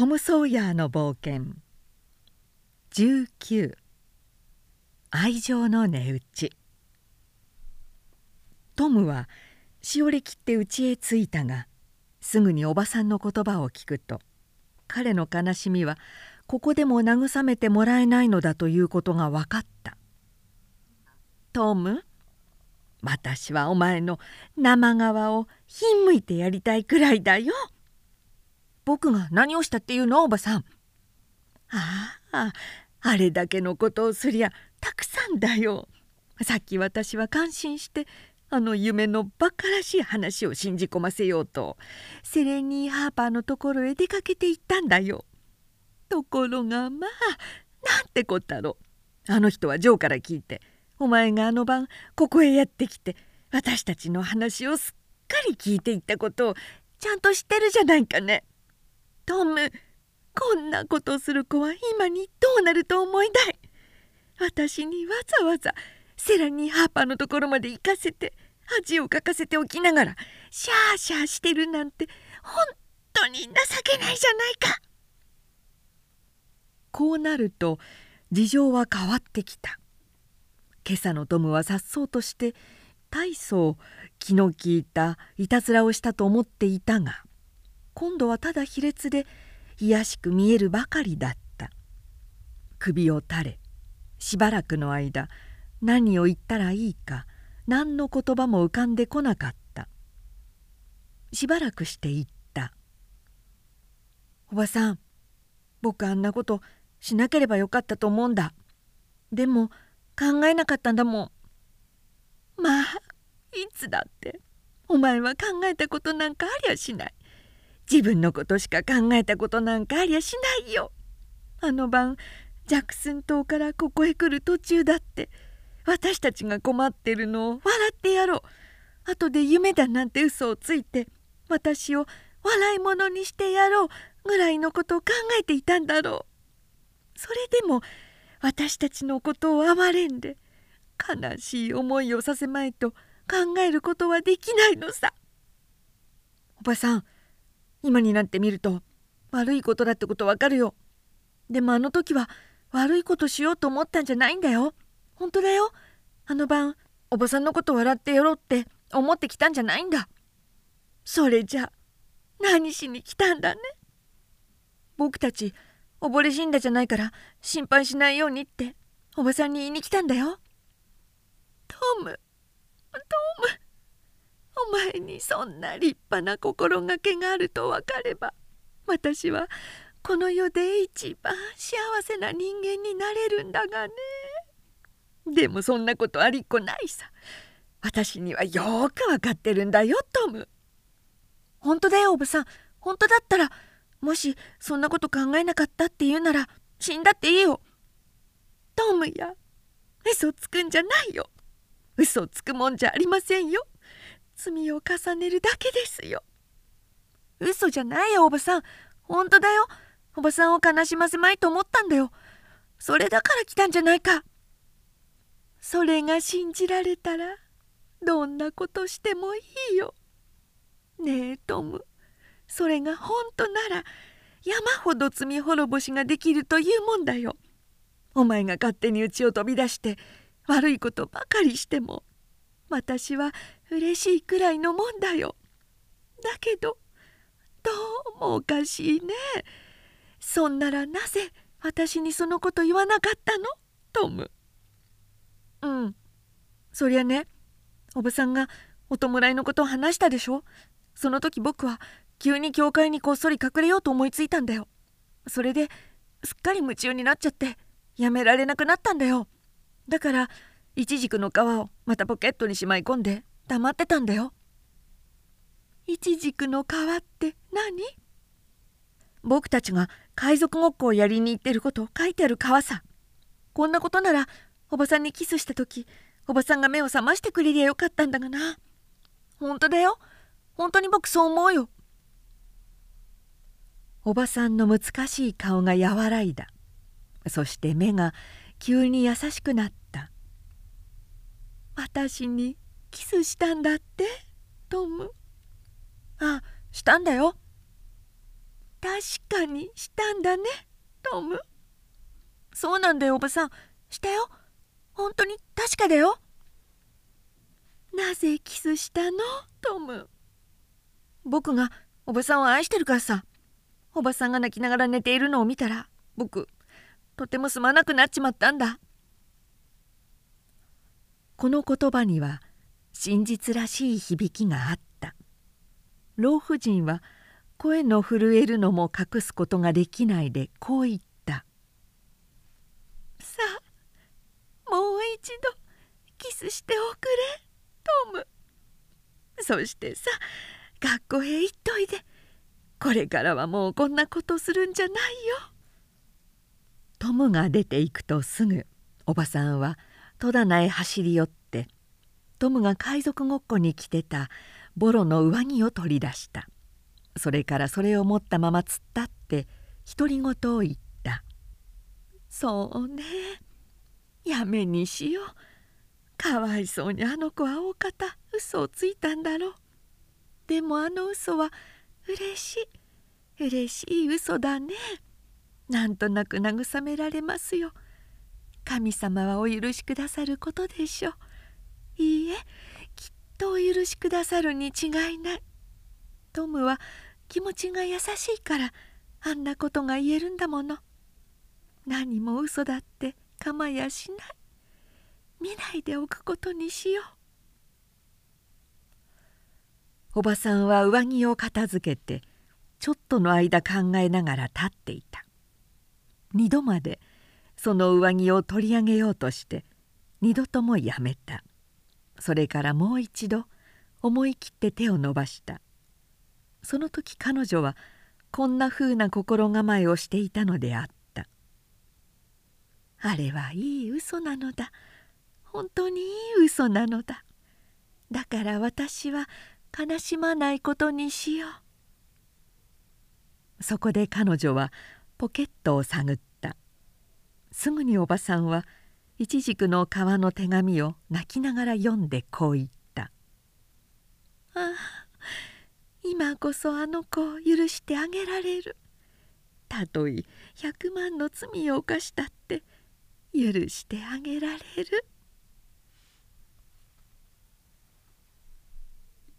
トム・ソーヤーの冒険。19愛情の値打ち。トムはしおれきって家へ着いたがすぐにおばさんの言葉を聞くと彼の悲しみはここでも慰めてもらえないのだということが分かった「トム私はお前の生皮をひんむいてやりたいくらいだよ」。僕が何をしたっていうの？おばさん。あああれだけのことをすりゃたくさんだよ。さっき私は感心してあの夢のバカらしい話を信じ込ませようとセレニー・ハーパーのところへ出かけて行ったんだよ。ところがまあなんてこったろあの人はジョーから聞いてお前があの晩ここへやってきて私たちの話をすっかり聞いていったことをちゃんと知ってるじゃないかね。トムこんなことする子は今にどうなると思いたい？私にわざわざセラニー・ハーパーのところまで行かせて恥をかかせておきながらシャーシャーしてるなんて本当に情けないじゃないか。こうなると事情は変わってきた。今朝のトムはさっそうとして大層気の利いたいたずらをしたと思っていたが今度はただ卑劣で卑しく見えるばかりだった。首を垂れしばらくの間何を言ったらいいか何の言葉も浮かんでこなかった。しばらくして言った「おばさん僕あんなことしなければよかったと思うんだ。でも考えなかったんだもん。まあいつだってお前は考えたことなんかありゃしない。自分のことしか考えたことなんかありゃしないよ。あの晩ジャクスン島からここへ来る途中だって私たちが困ってるのを笑ってやろう。後で夢だなんて嘘をついて私を笑い物にしてやろうぐらいのことを考えていたんだろう。それでも私たちのことを哀れんで悲しい思いをさせまいと考えることはできないのさ。おばさん今になってみると悪いことだってことわかるよ。でもあの時は悪いことしようと思ったんじゃないんだよ。本当だよ。あの晩おばさんのこと笑ってやろうって思ってきたんじゃないんだ。それじゃ何しに来たんだね。僕たち溺れ死んだじゃないから心配しないようにっておばさんに言いに来たんだよ。トムトム。お前にそんな立派な心がけがあると分かれば私はこの世で一番幸せな人間になれるんだがね。でもそんなことありっこないさ。私にはよく分かってるんだよトム。本当だよおばさん。本当だったらもしそんなこと考えなかったって言うなら死んだっていいよ。トムや。嘘つくんじゃないよ。嘘つくもんじゃありませんよ。罪を重ねるだけですよ。嘘じゃないよおばさん。本当だよ。おばさんを悲しませまいと思ったんだよ。それだから来たんじゃないか。それが信じられたらどんなことしてもいいよ。ねえトム。それが本当なら山ほど罪滅ぼしができるというもんだよ。お前が勝手に家を飛び出して悪いことばかりしても私は嬉しいくらいのもんだよ。だけどどうもおかしいね。そんならなぜ私にそのこと言わなかったの？トム。うんそりゃねおばさんがお弔いのことを話したでしょ？その時僕は急に教会にこっそり隠れようと思いついたんだよ。それですっかり夢中になっちゃってやめられなくなったんだよ。だからイチジクの皮をまたポケットにしまい込んで黙ってたんだよ。イチジクの皮って何？僕たちが海賊ごっこをやりに行ってることを書いてある皮さ。こんなことならおばさんにキスした時おばさんが目を覚ましてくれりゃよかったんだがな。本当だよ。本当に僕そう思うよ。おばさんの難しい顔が和らいだ。そして目が急に優しくなった私にキスしたんだって？トム。あしたんだよ。確かにしたんだねトム。そうなんだよおばさん。したよ。本当に確かだよ。なぜキスしたの？トム。僕がおばさんを愛してるからさ。おばさんが泣きながら寝ているのを見たら僕とてもすまなくなっちまったんだ。この言葉には真実らしい響きがあった。老婦人は声の震えるのも隠すことができないでこう言った「さあもう一度キスしておくれトム」そしてさ学校へ行っといで。これからはもうこんなことするんじゃないよ。トムが出ていくとすぐおばさんは戸棚へ走り寄ってトムが海賊ごっこに着てたボロの上着を取り出した。それからそれを持ったまま突っ立って独り言を言った「そうね。やめにしよう。かわいそうにあの子は大方嘘をついたんだろう。でもあの嘘はうれしい。うれしい嘘だね。なんとなく慰められますよ。神様はお許しくださることでしょう。いいえきっとお許しくださるに違いない。トムは気持ちが優しいからあんなことが言えるんだもの。何も嘘だって構やしない。見ないでおくことにしよう。おばさんは上着を片付けてちょっとの間考えながら立っていた。二度までその上着を取り上げようとして二度ともやめた。それからもう一度思い切って手を伸ばした。その時彼女はこんなふうな心構えをしていたのであった。あれはいい嘘なのだ。本当にいい嘘なのだ。だから私は悲しまないことにしよう。そこで彼女はポケットを探ったすぐにおばさんはいちじくの皮の手紙を泣きながら読んでこう言った「ああ今こそあの子を許してあげられる」たとえ100万の罪を犯したって許してあげられる。